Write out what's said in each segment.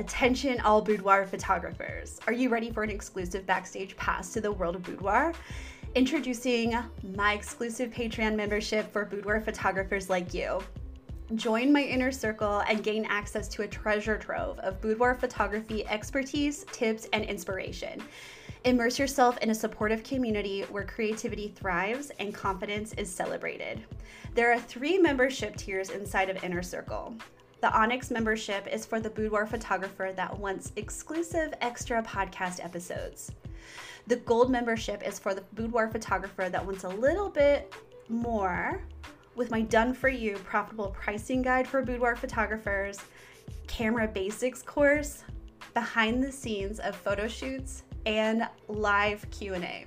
Attention, all boudoir photographers. Are you ready for an exclusive backstage pass to the world of boudoir? Introducing my exclusive Patreon membership for boudoir photographers like you. Join my inner circle and gain access to a treasure trove of boudoir photography expertise, tips, and inspiration. Immerse yourself in a supportive community where creativity thrives and confidence is celebrated. There are three membership tiers inside of Inner Circle. The Onyx membership is for the boudoir photographer that wants exclusive extra podcast episodes. The Gold membership is for the boudoir photographer that wants a little bit more with my done for you profitable pricing guide for boudoir photographers, camera basics course, behind the scenes of photo shoots, and live Q&A.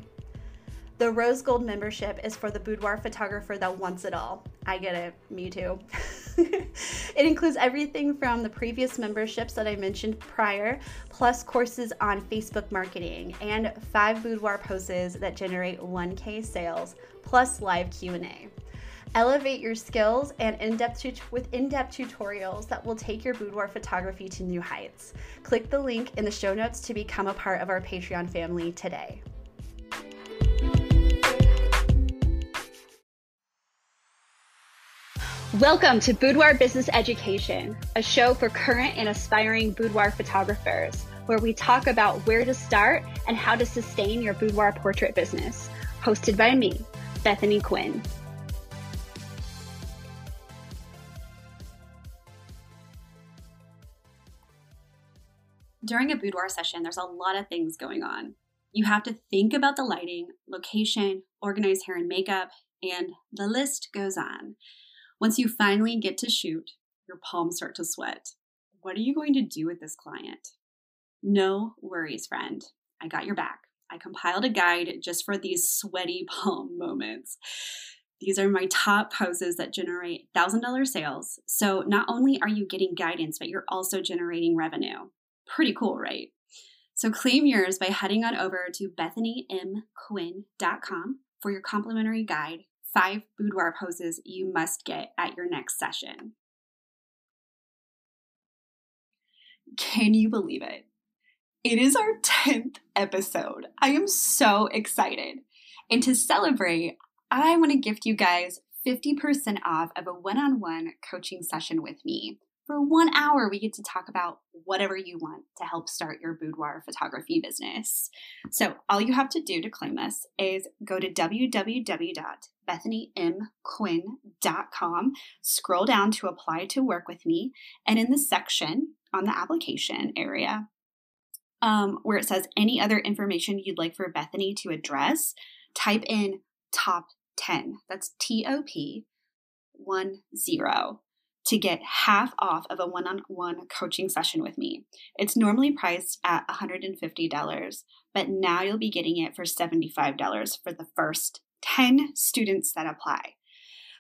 The Rose Gold membership is for the boudoir photographer that wants it all. I get it, me too. it includes everything from the previous memberships that I mentioned prior, plus courses on Facebook marketing and five boudoir poses that generate 1K sales, plus live Q&A. Elevate your skills and in-depth tut- with in-depth tutorials that will take your boudoir photography to new heights. Click the link in the show notes to become a part of our Patreon family today. Welcome to Boudoir Business Education, a show for current and aspiring boudoir photographers, where we talk about where to start and how to sustain your boudoir portrait business. Hosted by me, Bethany Quinn. During a boudoir session, there's a lot of things going on. You have to think about the lighting, location, organize hair and makeup, and the list goes on. Once you finally get to shoot, your palms start to sweat. What are you going to do with this client? No worries, friend. I got your back. I compiled a guide just for these sweaty palm moments. These are my top poses that generate $1,000 sales. So not only are you getting guidance, but you're also generating revenue. Pretty cool, right? So claim yours by heading on over to bethanymquinn.com for your complimentary guide five boudoir poses you must get at your next session. Can you believe it? It is our 10th episode. I am so excited. And to celebrate, I want to gift you guys 50% off of a one on one coaching session with me for one hour, we get to talk about whatever you want to help start your boudoir photography business. So, all you have to do to claim this is go to www.bethanymquinn.com, scroll down to apply to work with me, and in the section on the application area um, where it says any other information you'd like for Bethany to address, type in top 10. That's T O P 1 0 to get half off of a one on one coaching session with me. It's normally priced at $150, but now you'll be getting it for $75 for the first 10 students that apply.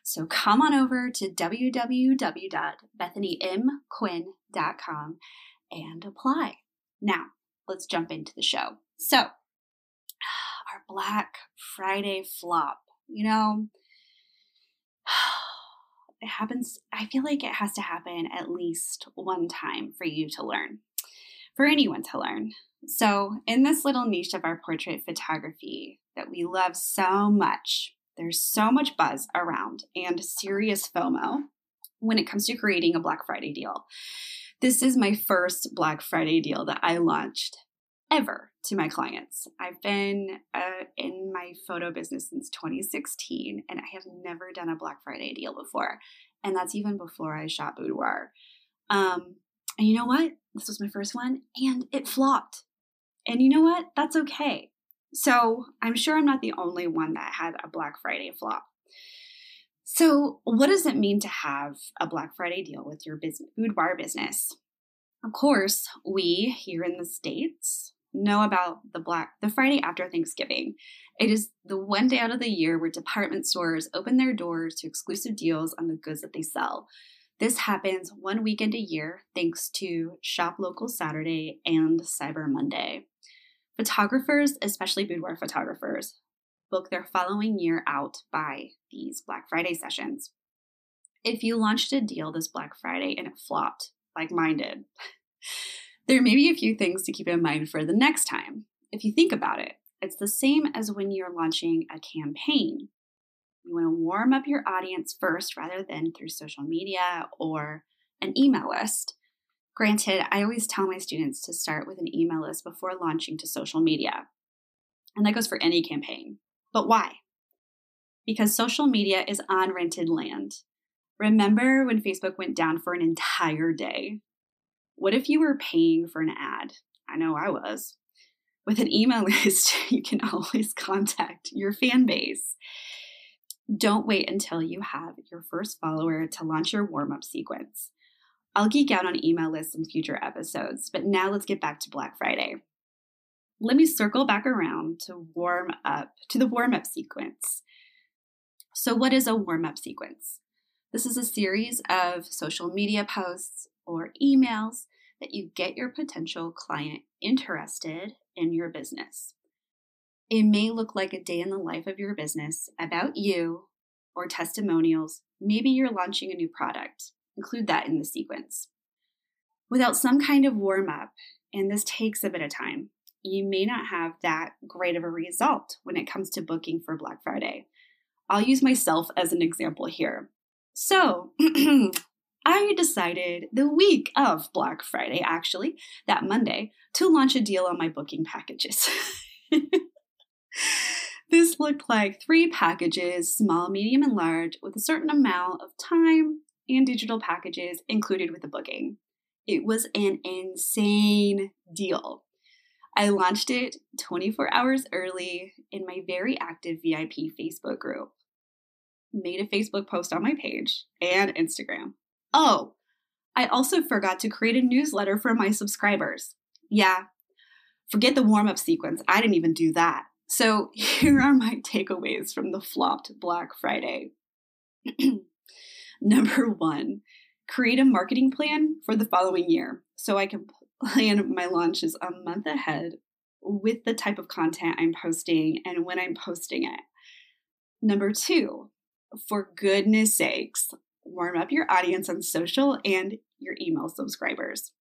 So come on over to www.bethanymquinn.com and apply. Now, let's jump into the show. So, our Black Friday flop. You know, it happens, I feel like it has to happen at least one time for you to learn, for anyone to learn. So, in this little niche of our portrait photography that we love so much, there's so much buzz around and serious FOMO when it comes to creating a Black Friday deal. This is my first Black Friday deal that I launched ever to my clients. I've been uh, in my photo business since 2016 and I have never done a Black Friday deal before. And that's even before I shot boudoir. Um, and you know what? This was my first one and it flopped. And you know what? That's okay. So I'm sure I'm not the only one that had a Black Friday flop. So, what does it mean to have a Black Friday deal with your business, boudoir business? Of course, we here in the States know about the Black the Friday after Thanksgiving. It is the one day out of the year where department stores open their doors to exclusive deals on the goods that they sell. This happens one weekend a year thanks to Shop Local Saturday and Cyber Monday. Photographers, especially boudoir photographers, book their following year out by these Black Friday sessions. If you launched a deal this Black Friday and it flopped, like mine did, There may be a few things to keep in mind for the next time. If you think about it, it's the same as when you're launching a campaign. You want to warm up your audience first rather than through social media or an email list. Granted, I always tell my students to start with an email list before launching to social media. And that goes for any campaign. But why? Because social media is on rented land. Remember when Facebook went down for an entire day? What if you were paying for an ad? I know I was. With an email list, you can always contact your fan base. Don't wait until you have your first follower to launch your warm up sequence. I'll geek out on email lists in future episodes, but now let's get back to Black Friday. Let me circle back around to warm up to the warm up sequence. So, what is a warm up sequence? This is a series of social media posts or emails that you get your potential client interested in your business. It may look like a day in the life of your business about you or testimonials. Maybe you're launching a new product. Include that in the sequence. Without some kind of warm up, and this takes a bit of time, you may not have that great of a result when it comes to booking for Black Friday. I'll use myself as an example here. So, I decided the week of Black Friday, actually, that Monday, to launch a deal on my booking packages. this looked like three packages, small, medium, and large, with a certain amount of time and digital packages included with the booking. It was an insane deal. I launched it 24 hours early in my very active VIP Facebook group. Made a Facebook post on my page and Instagram. Oh, I also forgot to create a newsletter for my subscribers. Yeah, forget the warm up sequence. I didn't even do that. So here are my takeaways from the flopped Black Friday. Number one, create a marketing plan for the following year so I can plan my launches a month ahead with the type of content I'm posting and when I'm posting it. Number two, for goodness sakes, warm up your audience on social and your email subscribers.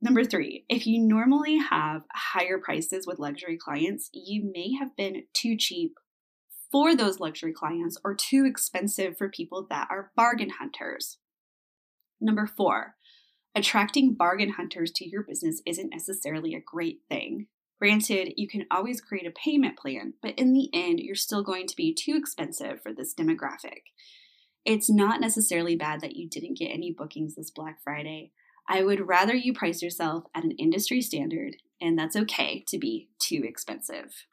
Number three, if you normally have higher prices with luxury clients, you may have been too cheap for those luxury clients or too expensive for people that are bargain hunters. Number four, attracting bargain hunters to your business isn't necessarily a great thing. Granted, you can always create a payment plan, but in the end, you're still going to be too expensive for this demographic. It's not necessarily bad that you didn't get any bookings this Black Friday. I would rather you price yourself at an industry standard, and that's okay to be too expensive.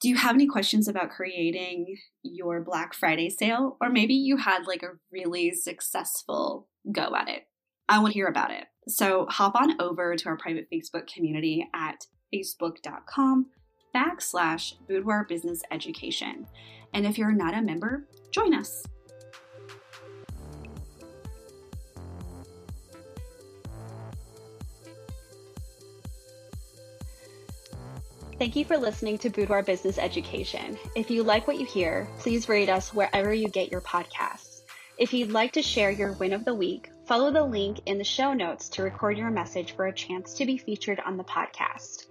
Do you have any questions about creating your Black Friday sale? Or maybe you had like a really successful go at it. I want to hear about it. So hop on over to our private Facebook community at facebook.com backslash boudoir business education. And if you're not a member, join us. Thank you for listening to Boudoir Business Education. If you like what you hear, please rate us wherever you get your podcasts. If you'd like to share your win of the week, follow the link in the show notes to record your message for a chance to be featured on the podcast.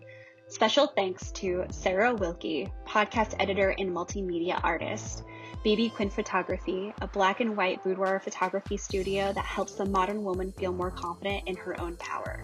Special thanks to Sarah Wilkie, podcast editor and multimedia artist, Bethany Quinn Photography, a black and white boudoir photography studio that helps the modern woman feel more confident in her own power.